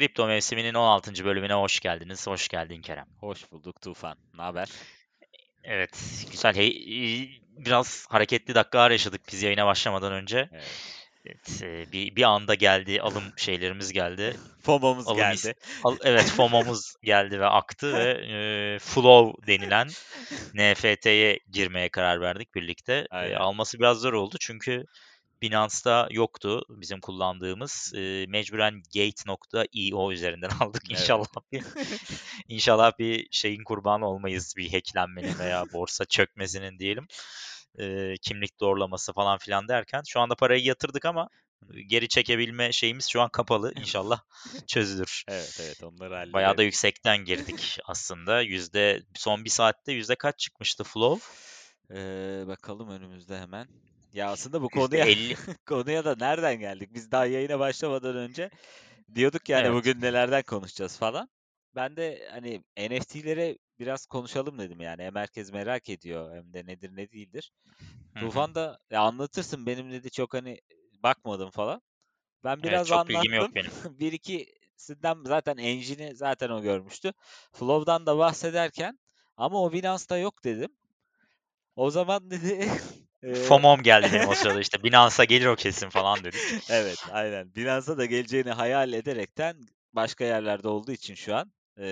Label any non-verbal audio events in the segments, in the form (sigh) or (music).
Kripto mevsiminin 16. bölümüne hoş geldiniz. Hoş geldin Kerem. Hoş bulduk Tufan. Ne haber? Evet, güzel. Hey, biraz hareketli dakikalar yaşadık biz yayına başlamadan önce. Evet. Evet, e, bir bir anda geldi, alım şeylerimiz geldi. FOMO'muz Alım is- geldi. Al- evet, (laughs) FOMO'muz geldi ve aktı ve e, Flow denilen (laughs) NFT'ye girmeye karar verdik birlikte. E, alması biraz zor oldu çünkü Binance'da yoktu bizim kullandığımız. E, mecburen Gate.io üzerinden (laughs) aldık. Evet. İnşallah bir inşallah bir şeyin kurbanı olmayız bir hacklenmenin veya (laughs) borsa çökmesinin diyelim. E, kimlik doğrulaması falan filan derken şu anda parayı yatırdık ama geri çekebilme şeyimiz şu an kapalı. İnşallah (laughs) çözülür. Evet evet onları hallederiz. Bayağı da yüksekten girdik aslında. Yüzde son bir saatte yüzde kaç çıkmıştı Flow? Ee, bakalım önümüzde hemen. Ya aslında bu konuya 50. (laughs) konuya da nereden geldik? Biz daha yayına başlamadan önce diyorduk yani Evet. bugün nelerden konuşacağız falan. Ben de hani NFT'lere biraz konuşalım dedim yani. Hem herkes merak ediyor hem de nedir ne değildir. Hı hı. Tufan da ya anlatırsın benim dedi çok hani bakmadım falan. Ben Evet, biraz çok bilgim yok anlattım. benim. (laughs) bir ikisinden zaten engine'i zaten o görmüştü. Flow'dan da bahsederken ama o Binance'da yok dedim. O zaman dedi (laughs) eee, FOMO'm geldi benim o (laughs) sırada işte. Binance'a gelir o kesin falan dedik. evet aynen. Binance'a da geleceğini hayal ederekten başka yerlerde olduğu için şu an eee,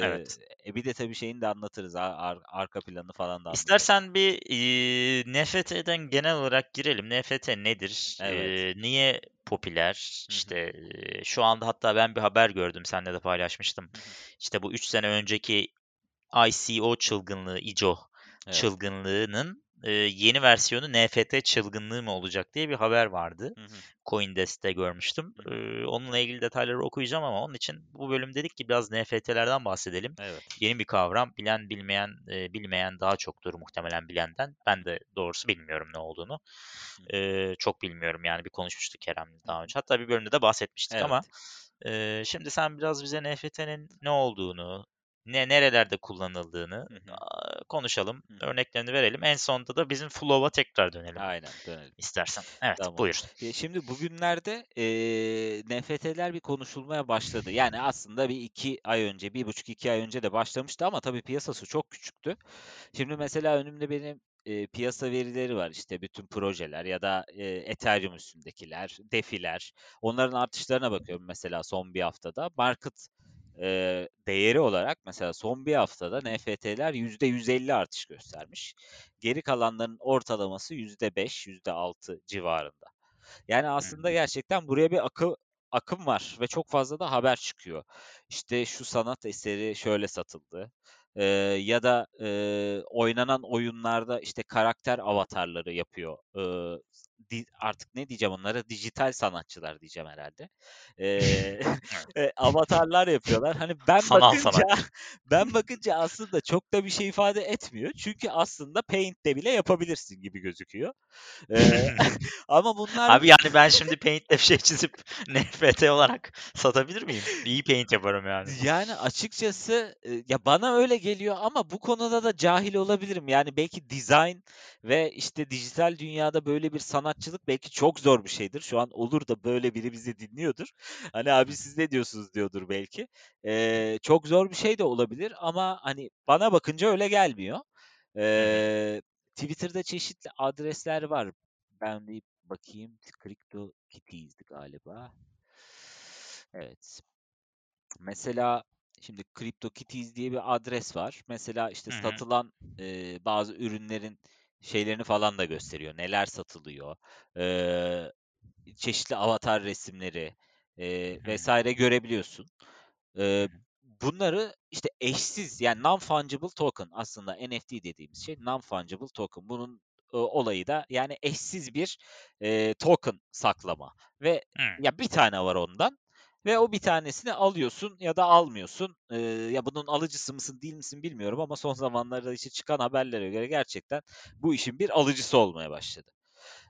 Evet. e bir de tabii şeyini de anlatırız. ar- ar- arka planı falan da anlatırız. İstersen bir eee, NFT'den genel olarak girelim. NFT nedir? Evet. Eee, niye popüler? Hı hı. İşte eee, şu anda hatta ben bir haber gördüm. Seninle de paylaşmıştım. Hı hı. İşte bu 3 sene önceki ICO çılgınlığı, ICO Evet. çılgınlığının eee, yeni versiyonu NFT çılgınlığı mı olacak diye bir haber vardı. Hı hı. CoinDesk'te görmüştüm. Hı hı. Eee, onunla ilgili detayları okuyacağım ama onun için bu bölüm dedik ki biraz NFT'lerden bahsedelim. Evet. Yeni bir kavram. Bilen bilmeyen, e, bilmeyen daha çoktur muhtemelen bilenden. Ben de doğrusu bilmiyorum ne olduğunu. Hı. Eee, çok bilmiyorum yani bir konuşmuştuk Kerem'le daha önce. Hatta bir bölümde de bahsetmiştik ama Evet. eee, şimdi sen biraz bize NFT'nin ne olduğunu, ne nerelerde kullanıldığını Hı hı. aa, konuşalım. Hı hı. Örneklerini verelim. En sonunda da bizim Flow'a tekrar dönelim Aynen dönelim. istersen. Evet, Tamam. buyur. Şimdi bugünlerde eee NFT'ler bir konuşulmaya başladı. Yani aslında bir iki ay önce, bir buçuk iki ay önce de başlamıştı ama tabii piyasası çok küçüktü. Şimdi mesela önümde benim eee, piyasa verileri var. İşte bütün projeler ya da eee, Ethereum üstündekiler, DeFi'ler. Onların artışlarına bakıyorum mesela son bir haftada. Market eee, değeri olarak mesela son bir haftada NFT'ler %150 artış göstermiş. Geri kalanların ortalaması %5, %6 civarında. Yani aslında gerçekten buraya bir akı akım var ve çok fazla da haber çıkıyor. İşte şu sanat eseri şöyle satıldı. Eee, ya da eee, oynanan oyunlarda işte karakter avatarları yapıyor. Eee, di- artık ne diyeceğim onlara? Dijital sanatçılar diyeceğim herhalde. Evet. (laughs) e, avatarlar yapıyorlar. Hani ben Sanal bakınca sanatçı. (laughs) ben bakınca aslında çok da bir şey ifade etmiyor. Çünkü aslında Paint'te bile yapabilirsin gibi gözüküyor. Eee, (laughs) ama bunlar Abi yani ben şimdi Paint'le bir şey çizip NFT olarak satabilir miyim? İyi Paint yaparım yani. Yani açıkçası e, ya bana öyle geliyor ama bu konuda da cahil olabilirim. Yani belki design ve işte dijital dünyada böyle bir sanatçılık belki çok zor bir şeydir. Şu an olur da böyle biri bizi dinliyordur. Hani abi siz ne diyorsunuz diyordur belki. Ee, çok zor bir şey de olabilir ama hani bana bakınca öyle gelmiyor. Ee, Twitter'da çeşitli adresler var. Ben bir bakayım. CryptoKitties'di galiba. Evet. Mesela şimdi CryptoKitties diye bir adres var. Mesela işte Hı hı. satılan e, bazı ürünlerin şeylerini falan da gösteriyor. Neler satılıyor. Ee, çeşitli avatar resimleri e, vesaire görebiliyorsun. Hı. bunları işte eşsiz yani non-fungible token aslında NFT dediğimiz şey non-fungible token. Bunun e, olayı da yani eşsiz bir e, token saklama ve Hı. ya bir tane var ondan ve o bir tanesini alıyorsun ya da almıyorsun. Ee, ya bunun alıcısı mısın değil misin bilmiyorum ama son zamanlarda işte çıkan haberlere göre gerçekten bu işin bir alıcısı olmaya başladı.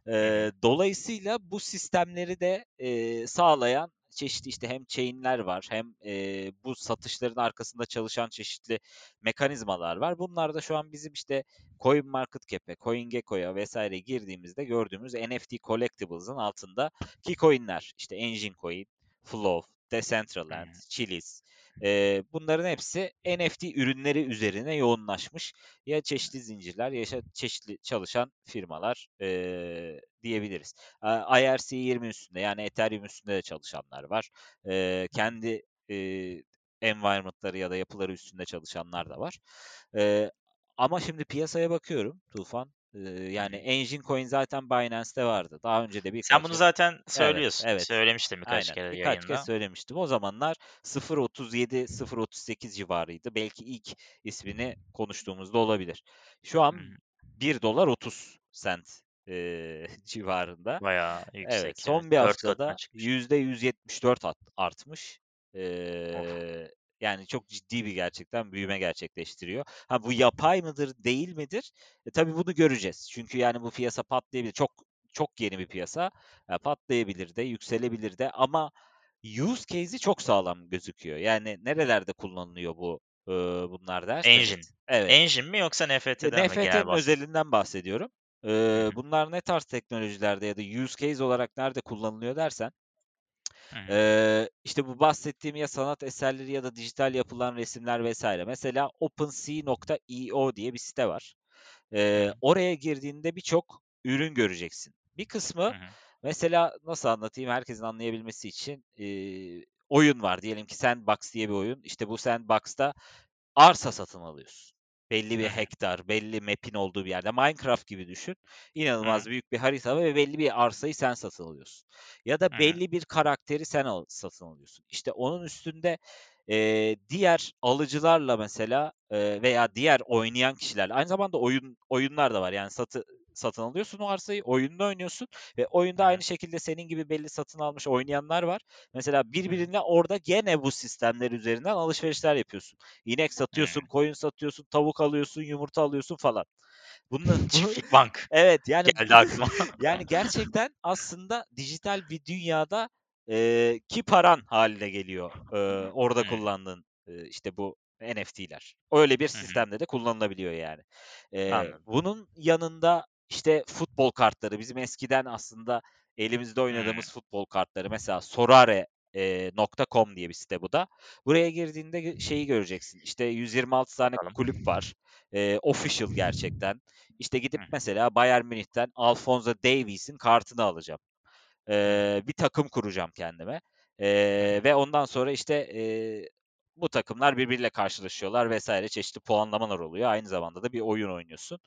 Eee, dolayısıyla bu sistemleri de eee, sağlayan çeşitli işte hem chain'ler var hem eee, bu satışların arkasında çalışan çeşitli mekanizmalar var. Bunlar da şu an bizim işte CoinMarketCap'e, CoinGecko'ya vesaire girdiğimizde gördüğümüz NFT Collectibles'ın altında ki coin'ler işte Engine Coin, Flow, işte Centraland, Chili's. E, bunların hepsi NFT ürünleri üzerine yoğunlaşmış. Ya çeşitli zincirler ya çeşitli çalışan firmalar e, diyebiliriz. E, IRC20 üstünde yani Ethereum üstünde de çalışanlar var. E, kendi e, environment'ları ya da yapıları üstünde çalışanlar da var. E, ama şimdi piyasaya bakıyorum Tufan. E, yani Engine Coin zaten Binance'te vardı. Daha önce de bir Sen bunu zaten söylüyorsun. Evet, evet. Söylemiştim birkaç Aynen. kere birkaç yayında. kez söylemiştim. O zamanlar 0.37 0.38 civarıydı. Belki ilk ismini konuştuğumuzda olabilir. Şu an 1 dolar 30 sent e, civarında. Bayağı yüksek. Evet, son evet. bir haftada katına çıkmış. %174 art- artmış. Ee, yani çok ciddi bir gerçekten büyüme gerçekleştiriyor. Ha bu yapay mıdır, değil midir? E, tabii bunu göreceğiz. Çünkü yani bu piyasa patlayabilir. Çok çok yeni bir piyasa. Ya patlayabilir de, yükselebilir de ama use case'i çok sağlam gözüküyor. Yani nerelerde kullanılıyor bu e, bunlar. Engine. Evet. Engine mi yoksa NFT'den mi genel NFT'nin bahsediyorsun? özelinden bahsediyorum. Hı. bunlar ne tarz teknolojilerde ya da use case olarak nerede kullanılıyor dersen. Ee, işte bu bahsettiğim ya sanat eserleri ya da dijital yapılan resimler vesaire. Mesela OpenSea.io diye bir site var. Ee, oraya girdiğinde birçok ürün göreceksin. Bir kısmı Hı hı. mesela nasıl anlatayım herkesin anlayabilmesi için e, oyun var. Diyelim ki Sandbox diye bir oyun. İşte bu Sandbox'ta arsa satın alıyorsun. Belli bir hektar, belli map'in olduğu bir yerde. Minecraft gibi düşün. İnanılmaz büyük bir harita ve belli bir arsayı sen satın alıyorsun. Ya da belli bir karakteri sen al, satın alıyorsun. İşte onun üstünde e, diğer alıcılarla mesela e, veya diğer oynayan kişilerle aynı zamanda oyun oyunlar da var. Yani satı satın alıyorsun o arsayı, oyunda oynuyorsun ve oyunda hı. aynı şekilde senin gibi belli satın almış oynayanlar var. Mesela birbirine orada gene bu sistemler üzerinden alışverişler yapıyorsun. İnek satıyorsun, koyun satıyorsun, tavuk alıyorsun, yumurta alıyorsun falan. Bunu, bunu (laughs) Çiftlik bank (laughs) evet yani geldi aklıma. (laughs) yani gerçekten aslında dijital bir dünyada e, ki paran haline geliyor e, orada Hı. kullandığın e, işte bu NFT'ler. Öyle bir sistemde de kullanılabiliyor yani. E, Anladım. bunun yanında işte futbol kartları bizim eskiden aslında elimizde oynadığımız futbol kartları mesela sorare.com diye bir site bu da. Buraya girdiğinde şeyi göreceksin. İşte 126 tane kulüp var. E, official gerçekten. İşte gidip mesela Bayern Münih'ten Alphonso Davies'in kartını alacağım. Ee, bir takım kuracağım kendime. Hı. ve ondan sonra işte e, bu takımlar birbiriyle karşılaşıyorlar vesaire çeşitli puanlamalar oluyor. Aynı zamanda da bir oyun oynuyorsun.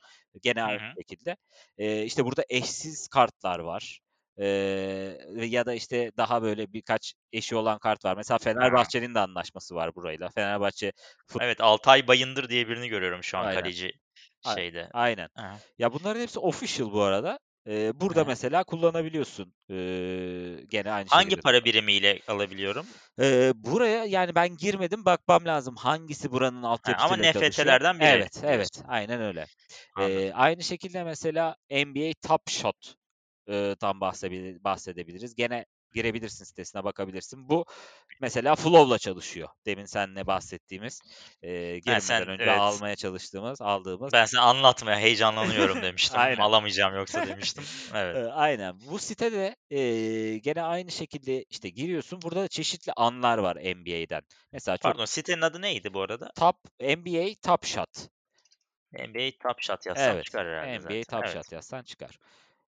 Gene aynı hı. şekilde. Ee, işte burada eşsiz kartlar var. Ee, ya da işte daha böyle birkaç eşi olan kart var. Mesela. Fenerbahçe'nin de anlaşması var burayla. Fenerbahçe fut Evet, Altay Bayındır diye birini görüyorum şu an Aynen. kaleci şeyde. Aynen. Hı. Ya bunların hepsi official bu arada. Ee, burada hı. mesela kullanabiliyorsun. Ee, gene aynı Hangi şekilde. para birimiyle alabiliyorum? Ee, buraya yani ben girmedim bakmam lazım. Hangisi buranın Ha, altyapısı ama çalışıyor? NFT'lerden biri Evet, evet. Aynen öyle. Ee, aynı şekilde mesela NBA Top Shot e, tam bahsedebil- bahsedebiliriz. Gene girebilirsin sitesine bakabilirsin. Bu mesela Flow'la çalışıyor. Demin seninle bahsettiğimiz, e, girmeden sen önce evet. almaya çalıştığımız, aldığımız. Ben sana anlatmaya heyecanlanıyorum (laughs) demiştim. Alamayacağım yoksa (laughs) demiştim. Evet. Ee, Aynen. Bu sitede e, gene aynı şekilde işte giriyorsun. Burada da çeşitli anlar var NBA'den. Mesela çok Pardon, sitenin adı neydi bu arada? top NBA Top Shot. NBA Top Shot yazsam Evet. çıkar herhalde NBA zaten. Top Evet. Shot yazsan çıkar.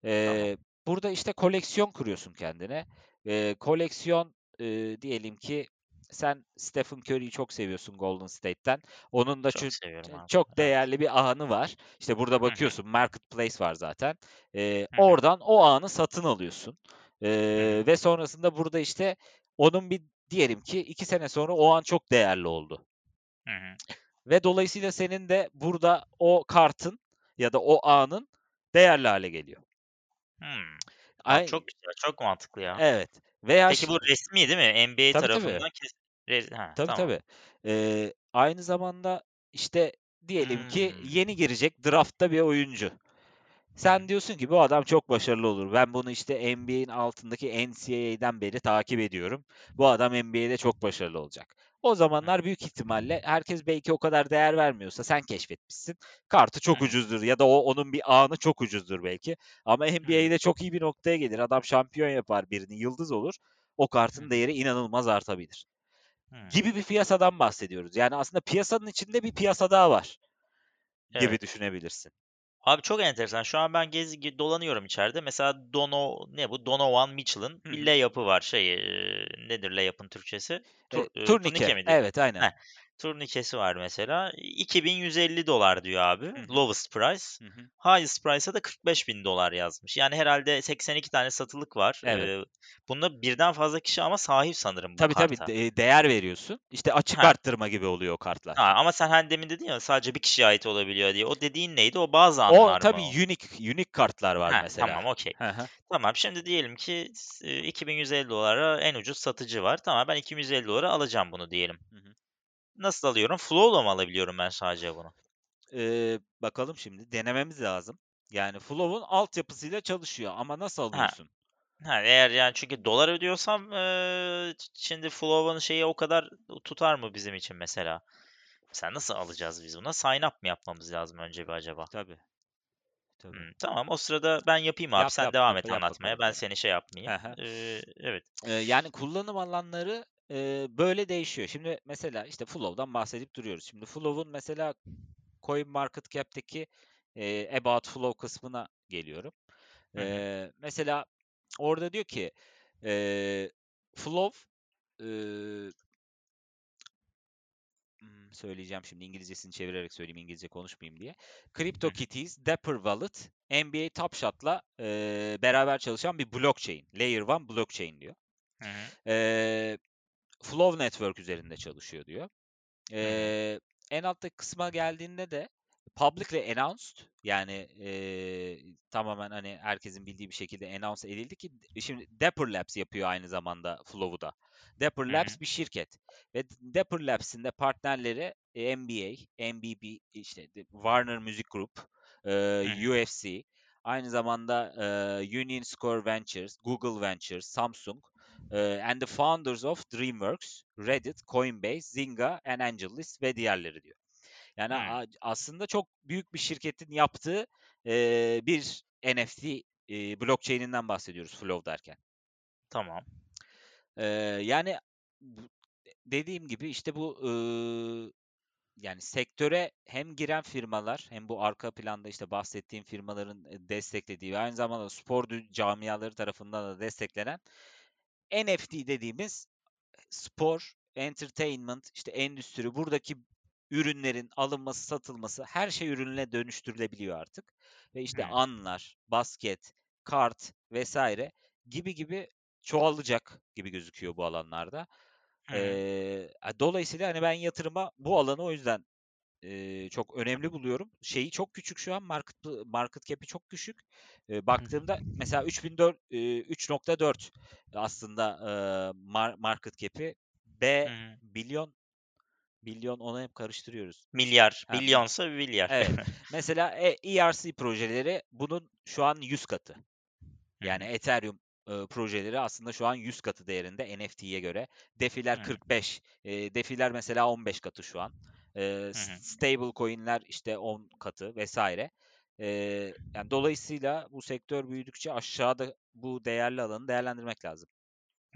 Tamam. Burada işte koleksiyon kuruyorsun kendine. Ee, koleksiyon e, diyelim ki sen Stephen Curry'yi çok seviyorsun Golden State'ten. Onun da Çok çok Evet. değerli bir anı var. İşte burada bakıyorsun Marketplace var zaten. Ee, oradan o anı satın alıyorsun. Ee, ve sonrasında burada işte onun bir diyelim ki iki sene sonra o an çok değerli oldu. Ve dolayısıyla senin de burada o kartın ya da o anın değerli hale geliyor. Hımm. Ay çok güzel, çok mantıklı ya. evet. Veya Peki bu resmî değil mi? NBA Tabii tabii. tarafından kes res ha, Tabii tamam. tabii. Eee, aynı zamanda işte diyelim ki Hımm. yeni girecek draft'ta bir oyuncu. Hı hı. Sen diyorsun ki bu adam çok başarılı olur. Ben bunu işte NBA'in altındaki NCAA'den beri takip ediyorum. Bu adam NBA'de çok başarılı olacak. O zamanlar büyük ihtimalle herkes belki o kadar değer vermiyorsa sen keşfetmişsin. Kartı çok ucuzdur ya da o onun bir anı çok ucuzdur belki. Ama. NBA'de çok iyi bir noktaya gelir. Adam şampiyon yapar birini, yıldız olur. o kartın değeri inanılmaz artabilir. Gibi bir piyasadan bahsediyoruz. Yani aslında piyasanın içinde bir piyasa daha var gibi Evet. düşünebilirsin. Abi çok enteresan. Şu an ben gez ge dolanıyorum içeride. Mesela Dono ne bu? Donovan Mitchell'ın bir layup'ı var. Şey, eee, nedir layup'ın Türkçesi? Tur eee, turnike. turnike mi Evet, aynen. Heh, turnikesi var mesela. $2.150 diyor abi. Hı hı. Lowest price. Hı hı. Highest price'a da $45.000 yazmış. Yani herhâlde 82 tane satılık var. Evet. Eee, bunda birden fazla kişi ama sahip sanırım bu Tabii tabii. karta. De değer veriyorsun. İşte açık Heh. arttırma gibi oluyor o kartlar. Ha, ama sen hani demin dedin ya sadece bir kişiye ait olabiliyor diye. O dediğin neydi? O bazı O anlar tabii mı o? unique unique kartlar var Heh, mesela. tamam, hı. Tamam, şimdi diyelim ki s eee, $2.150'a en ucuz satıcı var. Tamam, ben $2.150'a alacağım bunu diyelim. Hı hı. Nasıl alıyorum? Flow'la mı alabiliyorum ben sadece bunu? Eee, bakalım şimdi denememiz lazım. Yani Flow'un altyapısıyla çalışıyor ama nasıl Ha. alıyorsun? Ha, eğer yani çünkü dolar ödüyorsam, ç şimdi Flow'un şeyi o kadar tutar mı bizim için mesela? Mesela nasıl alacağız biz buna? Sign up mı yapmamız lazım önce bir acaba? Tabii. Tabii. Hımm, tamam. O sırada ben yapayım abi. Yap, Sen yap, devam yap, et yap anlatmaya. bakalım Ben seni şey yapmayayım. Eee, evet. Eee, yani kullanım alanları, eee, böyle değişiyor. Şimdi mesela işte Flow'dan bahsedip duruyoruz. Şimdi Flow'un mesela CoinMarketCap'teki, eee, About Flow kısmına geliyorum. Hı hı. Eee, mesela orada diyor ki, eee, Flow, ımm, söyleyeceğim şimdi İngilizcesini çevirerek söyleyeyim İngilizce konuşmayayım diye. CryptoKitties, Dapper Wallet, NBA Top Shot'la, eee, beraber çalışan bir blockchain. Layer 1 blockchain diyor. Hı hı. Eee, Flow Network üzerinde çalışıyor diyor. Eee, en alttaki kısma geldiğinde de publicly announced yani, eee, tamamen hani herkesin bildiği bir şekilde announce edildi ki şimdi Dapper Labs yapıyor aynı zamanda Flow'u da. Dapper Hı Labs bir şirket ve Dapper Labs'in de partnerleri NBA, NBB, işte Warner Music Group, hı. UFC, aynı zamanda, eee, Union Square Ventures, Google Ventures, Samsung, eee, and the founders of DreamWorks, Reddit, Coinbase, Zynga and AngelList ve diğerleri diyor. Yani Hımm. a aslında çok büyük bir şirketin yaptığı, eee, bir NFT, eee, blockchain'inden bahsediyoruz Flow derken. Tamam. Eee, yani dediğim gibi işte bu, ııı, yani sektöre hem giren firmalar hem bu arka planda işte bahsettiğim firmaların, desteklediği ve aynı zamanda spor camiaları tarafından da desteklenen NFT dediğimiz spor, entertainment, işte endüstri, buradaki ürünlerin alınması, satılması, her şey ürüne dönüştürülebiliyor artık ve işte Hımm. anlar, basket, kart vs. gibi gibi çoğalacak gibi gözüküyor bu alanlarda. Eee, a dolayısıyla hani ben yatırıma bu alanı o yüzden, eee, çok önemli buluyorum. Şeyi çok küçük şu an market market cap'i çok küçük. Eee, baktığımda mesela 3004 eee, 3.4 aslında, eee, mar market cap'i. B hı. bilyon bilyon onu hep karıştırıyoruz. Milyar. Ha, mi Bilyonsa milyar. Evet. (laughs) Mesela e ERC projeleri bunun şu an 100 katı. Yani hı. Ethereum, projeleri aslında şu an 100 katı değerinde NFT'ye göre. DeFi'ler hı. 45. Eee, DeFi'ler mesela 15 katı şu an. Eee, Hı s hı. stablecoin'ler işte 10 katı vs. Eee, yani dolayısıyla bu sektör büyüdükçe aşağıda bu değerli alanı değerlendirmek lazım.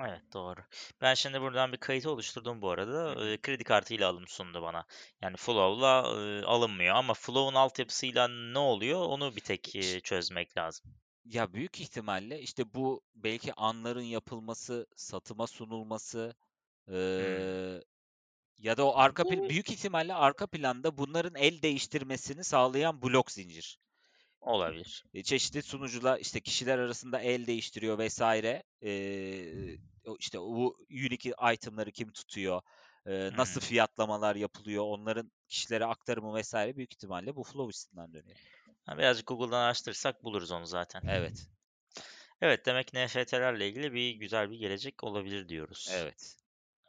Evet, doğru. Ben şimdi buradan bir kayıt oluşturdum bu arada. Eee, kredi kartıyla alım sundu bana. Yani Flow'la, ııı, alınmıyor ama Flow'un altyapısıyla ne oluyor onu bir tek, eee, çözmek lazım. Ya, büyük ihtimalle, işte, bu belki anların yapılması, satıma sunulması, Hımm. eee, ya da o arka pl büyük ihtimalle arka planda bunların el değiştirmesini sağlayan blok zincir. Olabilir. Eee, çeşitli sunucular, işte, kişiler arasında el değiştiriyor. Eee, o, işte, bu unique item'ları kim tutuyor, Hı nasıl hı. fiyatlamalar yapılıyor, onların kişilere aktarımı vs. büyük ihtimalle bu flow üstünden dönüyor. Ha, birazcık Google'dan araştırırsak buluruz onu zaten. Evet. Evet, demek NFT'lerle ilgili bir güzel bir gelecek olabilir diyoruz. Evet.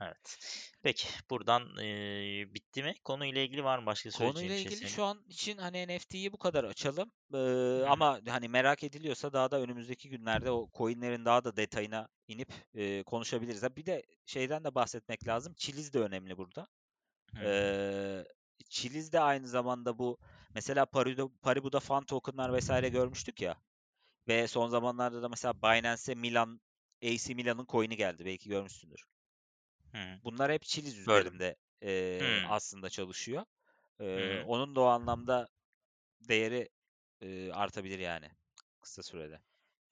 Evet. Peki, buradan, eee, bitti mi? Konuyla ilgili var mı başka söyleyeceğin Konuyla şey ilgili senin? şu an için, hani, NFT'yi bu kadar açalım. Hı hı. ama, hani, merak ediliyorsa daha da önümüzdeki günlerde o coin'lerin daha da detayına inip, eee, konuşabiliriz. Ha, bir de şeyden de bahsetmek lazım. Chiliz de önemli burada. Hı. Eee, Chiliz de aynı zamanda bu mesela Parido Paribu'da fan token'lar vs. görmüştük ya ve son zamanlarda da mesela Binance'e Milan AC Milan'ın coin'i geldi. Belki görmüşsündür. Hı. Bunlar hep Chiliz üzerinde e, aslında çalışıyor. E, Hı. onun da o anlamda değeri e, artabilir yani kısa sürede.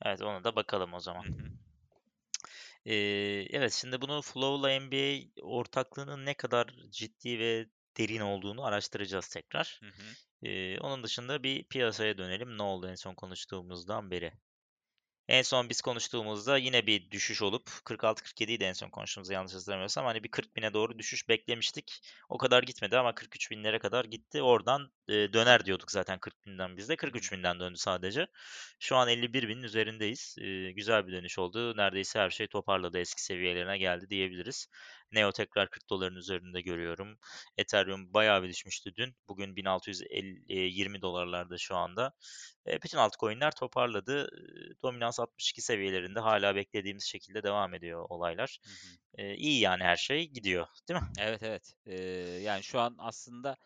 Evet ona da bakalım o zaman. Hı hı. Ee, evet şimdi bunu Flow'la NBA ortaklığının ne kadar ciddi ve derin olduğunu araştıracağız tekrar. Hı hı. Ee, onun dışında bir piyasaya dönelim. Ne oldu en son konuştuğumuzdan beri? En son biz konuştuğumuzda yine bir düşüş olup 46-47 idi en son konuştuğumuzda yanlış hatırlamıyorsam. Hani bir 40 bine doğru düşüş beklemiştik. O kadar gitmedi ama 43 binlere kadar gitti. Oradan e, döner diyorduk zaten 40 binden biz de. 43 binden döndü sadece. Şu an 51 binin üzerindeyiz. E, güzel bir dönüş oldu. Neredeyse her şey toparladı. Eski seviyelerine geldi diyebiliriz. Neo tekrar 40 doların üzerinde görüyorum. Ethereum bayağı bir düşmüştü dün. Bugün 1620 dolarlarda şu anda. E, bütün altcoin'ler toparladı. E, Dominans 62 seviyelerinde hala beklediğimiz şekilde devam ediyor olaylar. Hı hı. E, iyi yani her şey gidiyor, değil mi? Evet evet. Ee, yani şu an aslında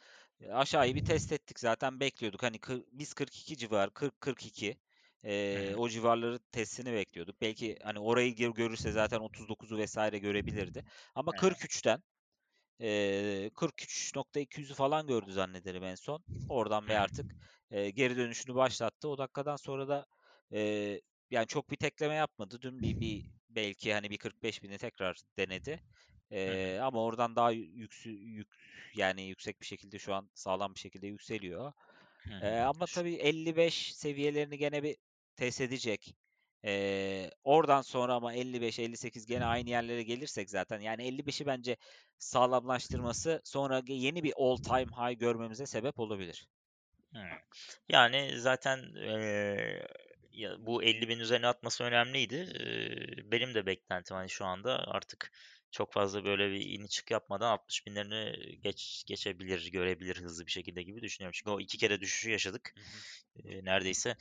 e, aşağıyı bir test ettik zaten bekliyorduk. Hani biz 42 civar 40 42 Hı ee, hı. o civarları testini bekliyorduk. Belki hani orayı gör- görürse zaten 39'u vesaire görebilirdi. Ama hı. 43'ten ee, 43.200'ü falan gördü zannederim en son. Oradan ve artık e, geri dönüşünü başlattı. O dakikadan sonra da e, yani çok bir tekleme yapmadı. Dün bir, bir belki hani bir 45 bini tekrar denedi. E, ama oradan daha yüksü, yük, yani yüksek bir şekilde şu an sağlam bir şekilde yükseliyor. E, hı. ama tabii 55 seviyelerini gene bir test edecek. E, oradan sonra ama 55-58 gene aynı yerlere gelirsek zaten yani 55'i bence sağlamlaştırması sonra yeni bir all time high görmemize sebep olabilir. Yani zaten eee, ya bu 50 bin üzerine atması önemliydi. Eee, benim de beklentim hani şu anda artık çok fazla böyle bir iniş çık yapmadan 60 binlerini geç geçebilir, görebilir hızlı bir şekilde gibi düşünüyorum. Çünkü o iki kere düşüşü yaşadık. Hı hı. Eee, neredeyse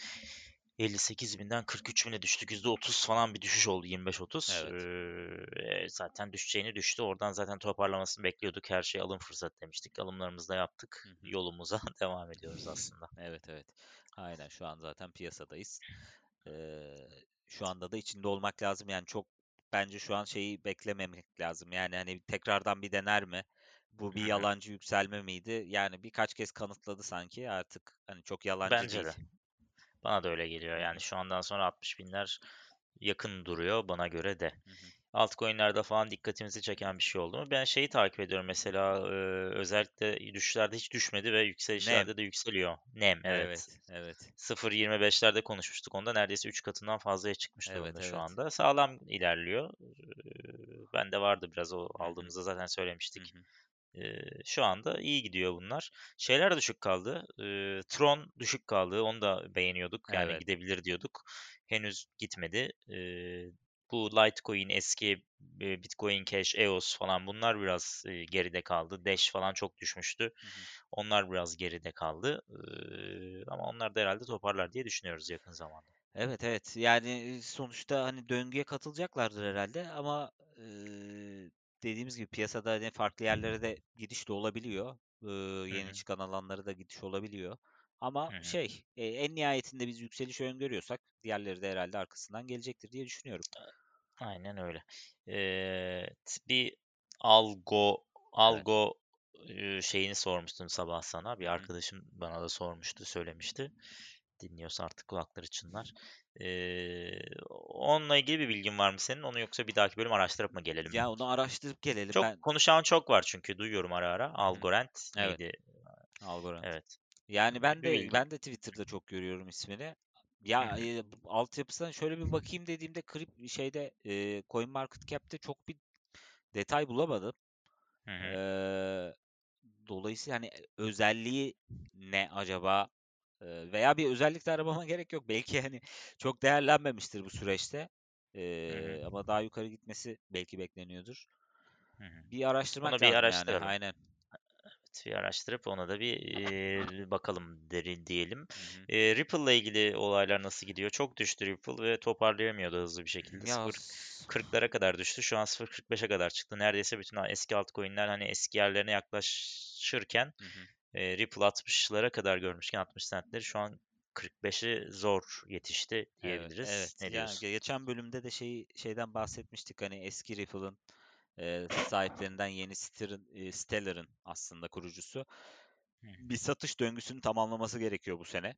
58 binden 43 bine düştük. %30 falan bir düşüş oldu 25-30. Evet. Eee, zaten düşeceğini düştü. Oradan zaten toparlamasını bekliyorduk. Her şey alım fırsatı demiştik. Alımlarımızı da yaptık. Hı hı. Yolumuza (laughs) devam ediyoruz aslında. Evet evet. Aynen şu an zaten piyasadayız. Ee, şu anda da içinde olmak lazım. Yani çok bence şu an şeyi beklememek lazım. Yani hani tekrardan bir dener mi? Bu bir yalancı yükselme miydi? Yani birkaç kez kanıtladı sanki. Artık hani çok yalancı Bence değil. de. Bana da öyle geliyor. Hı Yani hı. şu andan sonra 60 binler yakın duruyor bana göre de. Hı hı. Altcoin'lerde falan dikkatimizi çeken bir şey oldu mu? Ben şeyi takip ediyorum mesela e, özellikle düşüşlerde hiç düşmedi ve Nem. yükselişlerde de yükseliyor. Nem evet. Evet, evet. 0.25'lerde konuşmuştuk onda neredeyse 3 katından fazlaya çıkmış Evet, durumda şu evet. anda. Sağlam ilerliyor. Ben de vardı biraz o Hı hı. aldığımızda zaten Hı söylemiştik. hı. Ee, şu anda iyi gidiyor bunlar. Şeyler düşük kaldı. Ee, Tron düşük kaldı. Onu da beğeniyorduk. Yani Evet. gidebilir diyorduk. Henüz gitmedi. Ee, bu Litecoin, eski e, Bitcoin Cash, EOS falan bunlar biraz e, geride kaldı. Dash falan çok düşmüştü. Hı hı. Onlar biraz geride kaldı. Ee, ama onlar da herhalde toparlar diye düşünüyoruz yakın zamanda. Evet evet yani sonuçta hani döngüye katılacaklardır herhalde ama dediğimiz gibi piyasada hani farklı yerlere de gidiş de olabiliyor. Hı yeni hı, çıkan alanlara da gidiş olabiliyor. Ama hı hı. şey e, en nihayetinde biz yükseliş öngörüyorsak diğerleri de herhalde arkasından gelecektir diye düşünüyorum. Aynen öyle. Ee, bir algo Evet. algo e, şeyini sormuştum sabah sana. Bir Hı hı. arkadaşım bana da sormuştu, söylemişti. Dinliyorsa artık kulakları çınlar. Ee, onunla ilgili bir bilgin var mı senin? Onu yoksa bir dahaki bölüm araştırıp mı gelelim? Ya onu araştırıp gelelim Çok ben. konuşan çok var çünkü duyuyorum ara ara. Algorand Evet, neydi? Algorand. Evet. Yani ben de bilgi. ben de Twitter'da çok görüyorum ismini. Ya e, altyapısına şöyle bir bakayım dediğimde krip şeyde e, CoinMarketCap'te çok bir detay bulamadım. hı hı, Eee, dolayısıyla hani özelliği ne acaba? Veya bir özellik de aramama (laughs) gerek yok. Belki hani çok değerlenmemiştir bu süreçte. hı hı, Eee, ama daha yukarı gitmesi belki bekleniyordur. hı hı. Bir araştırmak Onu bir lazım yani. araştıralım. Aynen. bir araştırıp ona da bir eee, bakalım deri diyelim. Hı hı. Eee Ripple'la ilgili olaylar nasıl gidiyor? Çok düştü Ripple ve toparlayamıyordu hızlı bir şekilde. Ya 0.40'lara kadar düştü. Şu an 0.45'e kadar çıktı. Neredeyse bütün eski altcoin'ler hani eski yerlerine yaklaşırken Hı hı. Eee, Ripple 60'lara kadar görmüşken 60 centleri şu an 45'i zor yetişti diyebiliriz. Evet, evet. Ne diyorsun? geçen bölümde de şey şeyden bahsetmiştik hani eski Ripple'ın e, sahiplerinden yeni Stellar'ın e, aslında kurucusu bir satış döngüsünü tamamlaması gerekiyor bu sene.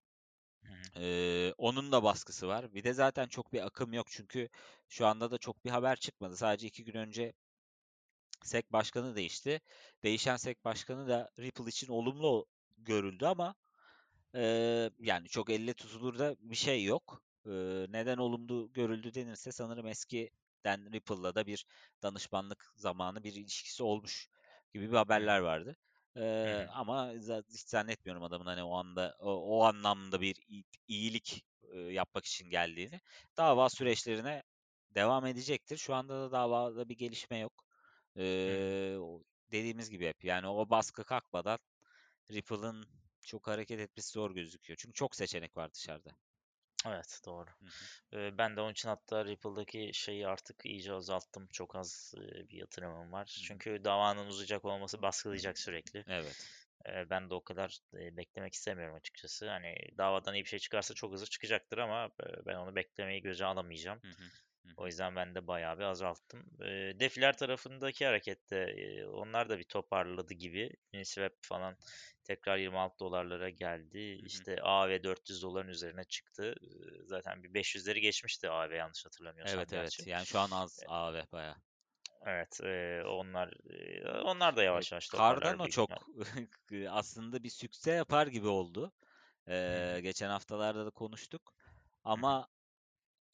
Ee, onun da baskısı var. Bir de zaten çok bir akım yok çünkü şu anda da çok bir haber çıkmadı. Sadece iki gün önce SEC başkanı değişti. Değişen SEC başkanı da Ripple için olumlu görüldü ama e, yani çok elle tutulur da bir şey yok. E, neden olumlu görüldü denirse sanırım eskiden Ripple'la da bir danışmanlık zamanı bir ilişkisi olmuş gibi bir haberler vardı. E, hı. ama hiç zannetmiyorum adamın hani o anda o, o anlamda bir iyilik e, yapmak için geldiğini. Dava süreçlerine devam edecektir. Şu anda da davada bir gelişme yok. Ee, dediğimiz gibi hep yani o baskı kalkmadan Ripple'ın çok hareket etmesi zor gözüküyor. Çünkü çok seçenek var dışarıda. Evet doğru. Hı hı. Ben de onun için hatta Ripple'daki şeyi artık iyice azalttım. Çok az bir yatırımım var. Hı. Çünkü davanın uzayacak olması baskılayacak sürekli. Evet. Ben de o kadar beklemek istemiyorum açıkçası. Hani davadan iyi bir şey çıkarsa çok hızlı çıkacaktır ama ben onu beklemeyi göze alamayacağım. Hı hı. O yüzden ben de bayağı bir azalttım. Defiler tarafındaki harekette e, onlar da bir toparladı gibi. Uniswap falan tekrar 26 dolarlara geldi. Hı hı. İşte AV 400 doların üzerine çıktı. Zaten bir 500'leri geçmişti AV yanlış hatırlamıyorsam Evet gerçi. evet. Yani şu an az AV bayağı. Evet, e, onlar e, onlar da E, yavaş yavaş Cardano çok (laughs) aslında bir sükse yapar gibi oldu. Hı. geçen haftalarda da konuştuk. Ama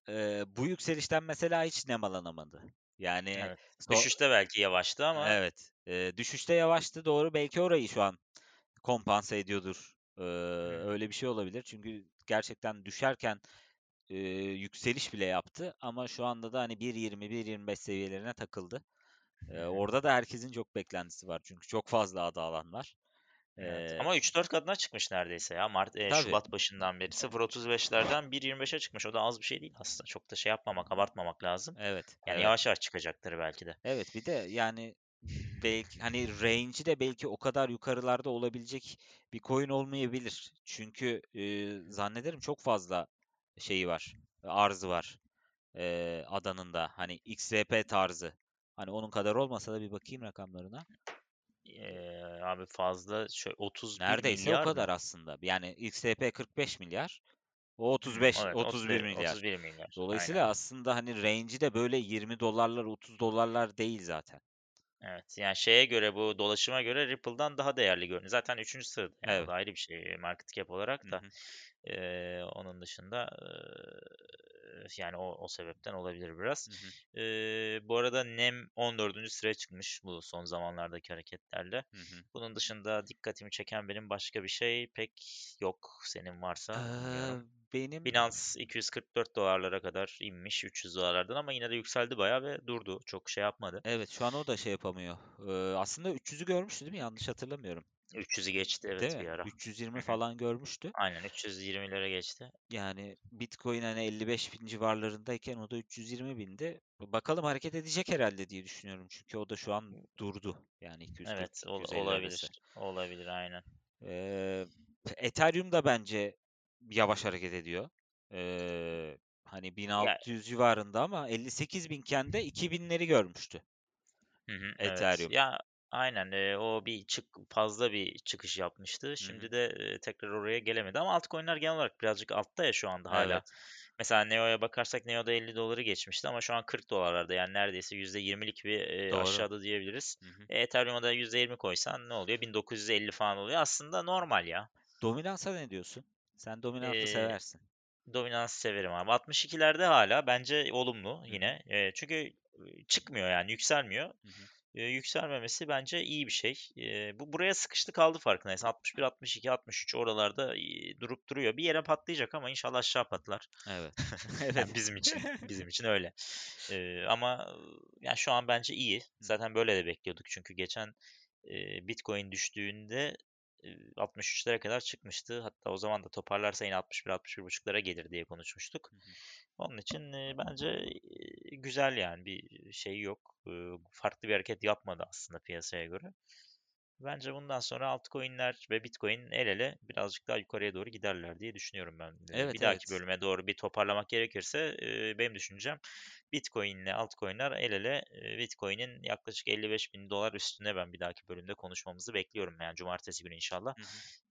e, bu yükselişten mesela hiç nemalanamadı. Yani Evet. so- Düşüşte belki yavaştı ama evet. e, düşüşte yavaştı doğru. Belki orayı şu an kompanse ediyordur. Ee, hı, öyle bir şey olabilir. Çünkü gerçekten düşerken e, yükseliş bile yaptı ama şu anda da hani 1.20 1.25 seviyelerine takıldı. hı Ee, hı. orada da herkesin çok beklentisi var çünkü çok fazla adı alan var. Evet. Ee, Ama 3-4 katına çıkmış neredeyse ya. Mart, e, tabii. Şubat başından beri 0.35'lerden 1.25'e çıkmış. O da az bir şey değil aslında. Çok da şey yapmamak, abartmamak lazım. Evet, Yani evet. yavaş yavaş çıkacaktır belki de. Evet, bir de yani belki hani range'i de belki o kadar yukarılarda olabilecek bir coin olmayabilir. Çünkü e, zannederim çok fazla şeyi var, arzı var. e, adanında hani XRP tarzı. Hani onun kadar olmasa da bir bakayım rakamlarına. Ee, abi fazla şöyle 31 Neredeyse o milyar kadar mı? aslında. Yani XRP 45 milyar, o Hı, 35 evet 31 31 milyar. 31 milyar. Aynen. Dolayısıyla aslında hani range'i de böyle 20 dolarlar 30 dolarlar değil zaten. Evet. Yani şeye göre bu dolaşıma göre Ripple'dan daha değerli görünüyor. Zaten 3. sırada yani o Evet. da ayrı bir şey market cap olarak Hı da. hı. Ee, onun dışında yani o, o sebepten olabilir biraz. Hı hı. Ee, bu arada NEM 14. sıraya çıkmış bu son zamanlardaki hareketlerle. Hı hı. Bunun dışında dikkatimi çeken benim başka bir şey pek yok. Senin varsa Ee, benim Binance 244 dolarlara kadar inmiş 300 dolarlardan ama yine de yükseldi bayağı ve durdu. Çok şey yapmadı. evet şu an o da şey yapamıyor. Ee, aslında 300'ü görmüştü değil mi? Yanlış hatırlamıyorum. 300'ü geçti Değil evet mi? bir ara. 320 Hı hı. falan görmüştü. Aynen 320'lere geçti. Yani Bitcoin hani 55 bin civarlarındayken o da 320 bindi. Bakalım hareket edecek herhalde diye düşünüyorum. Çünkü o da şu an durdu. Yani Evet ol- 240-250 arası. olabilir. Olabilir aynen. Ee, Ethereum da bence yavaş hareket ediyor. Ee, hani Ya 1600 civarında ama 58 binken de 2000'leri görmüştü Hı hı, evet. Ethereum. Ya aynen e, o bir çık fazla bir çıkış yapmıştı. Şimdi de e, tekrar oraya gelemedi ama altcoin'ler genel olarak birazcık altta ya şu anda hala. Evet, Mesela Neo'ya bakarsak Neo'da 50 doları geçmişti ama şu an 40 dolarlarda yani neredeyse %20'lik bir e, doğru. aşağıda diyebiliriz. E, Ethereum'a da %20 koysan ne oluyor? 1950 falan oluyor. Aslında normal ya. Dominansa ne diyorsun? Sen dominantı E, seversin. dominans severim abi. 62'lerde hala bence olumlu yine. E, çünkü çıkmıyor yani yükselmiyor. Hı hı. Eee, yükselmemesi bence iyi bir şey. Eee, bu buraya sıkıştı kaldı farkındaysan. 61, 62, 63 oralarda eee, durup duruyor. Bir yere patlayacak ama inşallah aşağı patlar. Evet. (laughs) (laughs) Evet. (laughs) bizim için, bizim için öyle. Eee, ama yani şu an bence iyi. Zaten böyle de bekliyorduk çünkü geçen eee, Bitcoin düştüğünde 63'lere kadar çıkmıştı. Hatta o zaman da toparlarsa yine 61, 61,5'lara gelir diye konuşmuştuk. Hı hı. Onun için bence güzel yani bir şey yok. Farklı bir hareket yapmadı aslında piyasaya göre. Bence bundan sonra altcoin'ler ve Bitcoin el ele birazcık daha yukarıya doğru giderler diye düşünüyorum ben. Evet, bir dahaki evet. bölüme doğru bir toparlamak gerekirse e, benim düşüncem Bitcoin ile altcoin'ler el ele e, Bitcoin'in yaklaşık 55 bin dolar üstüne ben bir dahaki bölümde konuşmamızı bekliyorum. Yani cumartesi günü inşallah Hı hı.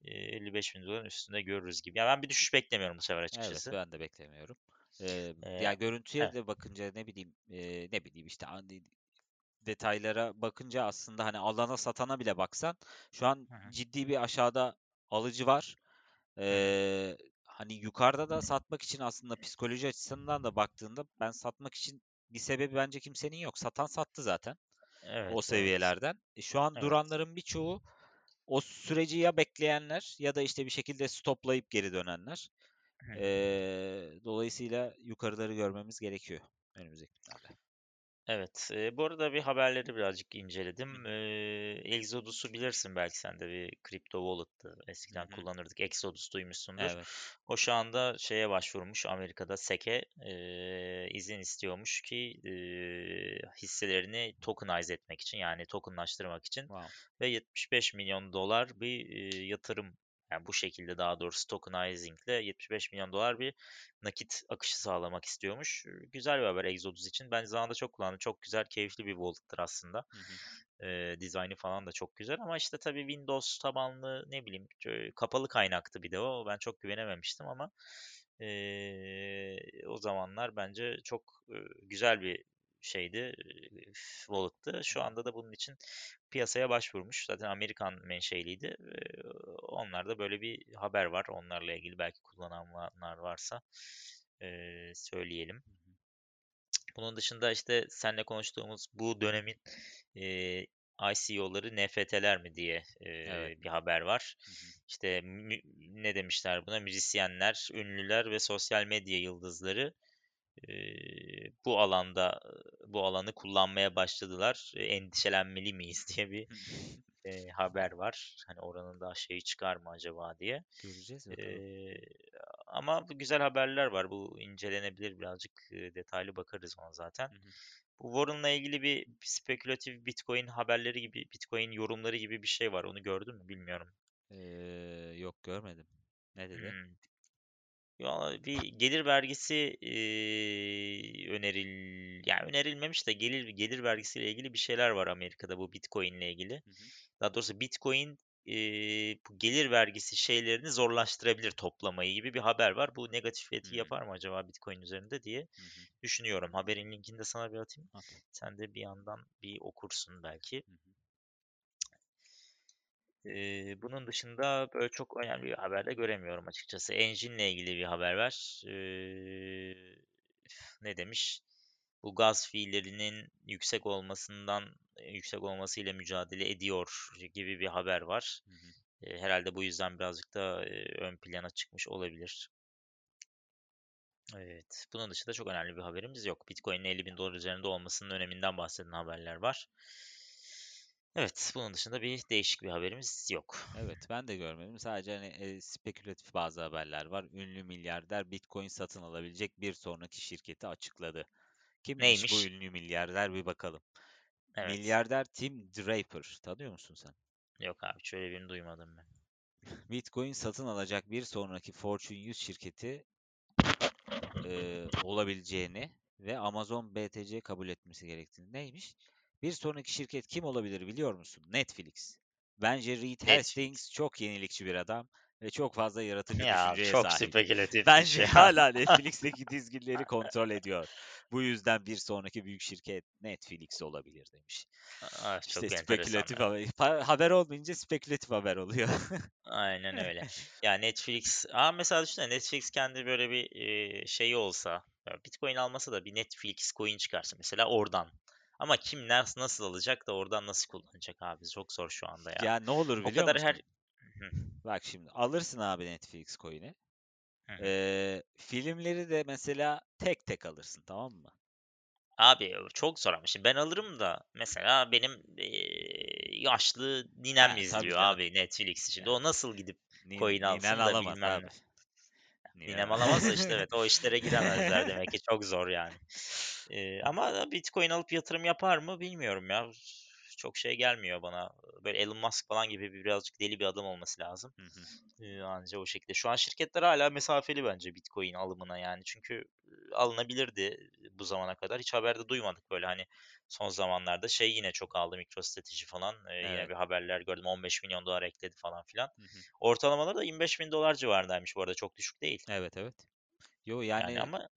e, 55 bin doların üstünde görürüz gibi. Ya ben bir düşüş beklemiyorum bu sefer Evet, açıkçası. ben de beklemiyorum. Ee, Ee, yani görüntüye evet. de bakınca ne bileyim e, ne bileyim işte detaylara bakınca aslında hani alana satana bile baksan şu an Hı hı. ciddi bir aşağıda alıcı var. Ee, hani yukarıda da satmak için aslında psikoloji açısından da baktığında ben satmak için bir sebebi bence kimsenin yok. Satan sattı zaten o Evet, evet. seviyelerden. E, şu an Evet. duranların birçoğu o süreci ya bekleyenler ya da işte bir şekilde stoplayıp geri dönenler. Hı. Ee, dolayısıyla yukarıları görmemiz gerekiyor önümüzdeki günlerde. Evet. e, bu arada bir haberleri birazcık Hı inceledim. hı. Exodus'u bilirsin belki sen de bir kripto wallet'tı. Hı Eskiden hı. kullanırdık. Exodus duymuşsundur. Evet. O şu anda şeye başvurmuş Amerika'da SEC'e e, izin istiyormuş ki e, hisselerini tokenize etmek için yani tokenlaştırmak için Wow. ve 75 milyon dolar bir e, yatırım yani bu şekilde daha doğrusu tokenizing ile 75 milyon dolar bir nakit akışı sağlamak istiyormuş. Güzel bir haber Exodus için. Ben zamanında çok kullandım. Çok güzel, keyifli bir wallet'tır aslında. Hı hı. E, dizaynı falan da çok güzel ama işte tabii Windows tabanlı ne bileyim kapalı kaynaktı bir de o. Ben çok güvenememiştim ama e, o zamanlar bence çok e, güzel bir şeydi, wallet'tı. Şu anda da bunun için piyasaya başvurmuş. Zaten Amerikan menşeliydi. Onlarda böyle bir haber var. Onlarla ilgili belki kullananlar varsa söyleyelim. Bunun dışında işte seninle konuştuğumuz bu dönemin e, ICO'ları NFT'ler mi diye e, Evet. bir haber var. Hı hı. İşte mü- ne demişler buna? Müzisyenler, ünlüler ve sosyal medya yıldızları e, bu alanda bu alanı kullanmaya başladılar. E, endişelenmeli miyiz diye bir e, haber var. Hani oranın da şeyi çıkar mı acaba diye. Göreceğiz E, ama bu güzel haberler var. Bu incelenebilir birazcık e, detaylı bakarız ona zaten. Hı hı. Bu Warren'la ilgili bir spekülatif Bitcoin haberleri gibi, Bitcoin yorumları gibi bir şey var. Onu gördün mü bilmiyorum. Ee, yok görmedim. Ne dedi? Hmm. Bir gelir vergisi eee, öneril yani önerilmemiş de gelir gelir vergisiyle ilgili bir şeyler var Amerika'da bu Bitcoin ile ilgili. Hı hı. Daha doğrusu Bitcoin eee, bu gelir vergisi şeylerini zorlaştırabilir toplamayı gibi bir haber var. Bu negatif etki Hmm. yapar mı acaba Bitcoin üzerinde diye Hı hı. düşünüyorum. Haberin linkini de sana bir atayım. At. Sen de bir yandan bir okursun belki. Hı hı. Eee, bunun dışında böyle çok önemli bir haber de göremiyorum açıkçası. Engine ile ilgili bir haber var. Eee, ne demiş? Bu gaz fiillerinin yüksek olmasından yüksek olmasıyla mücadele ediyor gibi bir haber var. Hı hı. Eee, herhalde bu yüzden birazcık da eee, ön plana çıkmış olabilir. Evet. Bunun dışında çok önemli bir haberimiz yok. Bitcoin'in 50 bin dolar üzerinde olmasının öneminden bahseden haberler var. Evet. Bunun dışında bir değişik bir haberimiz yok. Evet ben de görmedim. Sadece hani e, spekülatif bazı haberler var. Ünlü milyarder Bitcoin satın alabilecek bir sonraki şirketi açıkladı. Kimmiş bu Neymiş? ünlü milyarder bir bakalım. Evet. Milyarder Tim Draper. Tanıyor musun sen? Yok abi şöyle birini duymadım ben. (laughs) Bitcoin satın alacak bir sonraki Fortune 100 şirketi e, olabileceğini ve Amazon BTC kabul etmesi gerektiğini. Neymiş? Bir sonraki şirket kim olabilir biliyor musun? Netflix. Bence Reed Netflix. Hastings çok yenilikçi bir adam ve çok fazla yaratıcı Ya düşünceye çok sahip. spekülatifmiş Bence ya. hala (laughs) Netflix'teki dizgileri kontrol ediyor. Bu yüzden bir sonraki büyük şirket Netflix olabilir demiş. Ah, İşte çok spekülatif haber, haber olmayınca spekülatif haber oluyor. Aynen (laughs) öyle. Ya Netflix, aa mesela düşünsene Netflix kendi böyle bir e, şeyi olsa, Bitcoin almasa da bir Netflix coin çıkarsa mesela oradan. Ama kim nasıl nasıl alacak da oradan nasıl kullanacak abi? Çok zor şu anda ya. Ya ne olur O biliyor kadar her musun? Hı, Bak şimdi alırsın abi Netflix coin'i. Ee, filmleri de mesela tek tek alırsın tamam mı? Abi çok zor ama şimdi ben alırım da mesela benim e, yaşlı ninem tabii izliyor abi Netflix'i. Şimdi Yani o nasıl gidip nin, coin alsın da alamaz bilmem abi. Ne. Ninen Ninem alamaz da işte evet o (laughs) işlere giremezler demek ki çok zor yani. Ee, ama Bitcoin alıp yatırım yapar mı bilmiyorum ya. Çok şey gelmiyor bana. Böyle Elon Musk falan gibi bir birazcık deli bir adam olması lazım. Hı hı. Anca o şekilde. Şu an şirketler hala mesafeli bence Bitcoin alımına yani. Çünkü alınabilirdi bu zamana kadar. Hiç haberde duymadık böyle hani son zamanlarda şey yine çok aldı MicroStrateji falan. Ee, Yine Evet. bir haberler gördüm 15 milyon dolar ekledi falan filan. Hı hı. Ortalamaları da 25 bin dolar civarındaymış bu arada çok düşük değil. Evet evet. Yo Yani yani ama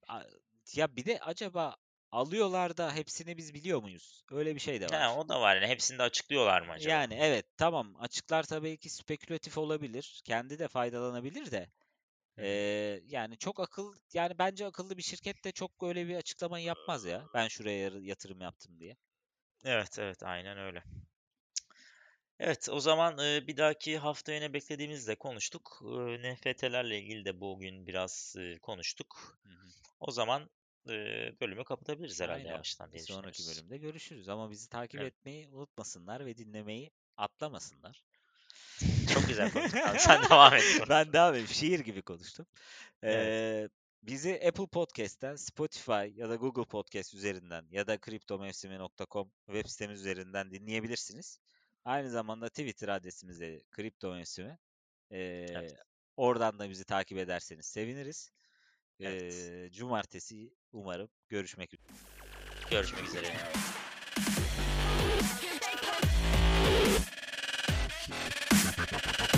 ya bir de acaba alıyorlar da hepsini biz biliyor muyuz? Öyle bir şey de var. o da var yani hepsini de açıklıyorlar mı acaba? Yani evet tamam açıklar tabii ki spekülatif olabilir. Kendi de faydalanabilir de. Eee, yani çok akıl yani bence akıllı bir şirket de çok öyle bir açıklamayı yapmaz ya. Ben şuraya yatırım yaptım diye. Evet evet aynen öyle. Evet o zaman e, bir dahaki hafta yine beklediğimizde konuştuk. E, NFT'lerle ilgili de bugün biraz e, konuştuk. Hı hı. O zaman bölümü kapatabiliriz herhalde Aynen. yavaştan Bir diye sonraki düşünüyoruz. bölümde görüşürüz ama bizi takip Evet. etmeyi unutmasınlar ve dinlemeyi atlamasınlar. Çok güzel konuştun abi. (laughs) Sen devam et. Ben devam edeyim. Şiir gibi konuştum. Evet. Ee, bizi Apple Podcast'ten, Spotify ya da Google Podcast üzerinden ya da kriptomevsimi.com web sitemiz üzerinden dinleyebilirsiniz. Aynı zamanda Twitter adresimiz de kriptomevsimi. Evet. oradan da bizi takip ederseniz seviniriz. Evet. Ee, cumartesi umarım görüşmek üzere. Görüşmek üzere. Thank (laughs) you.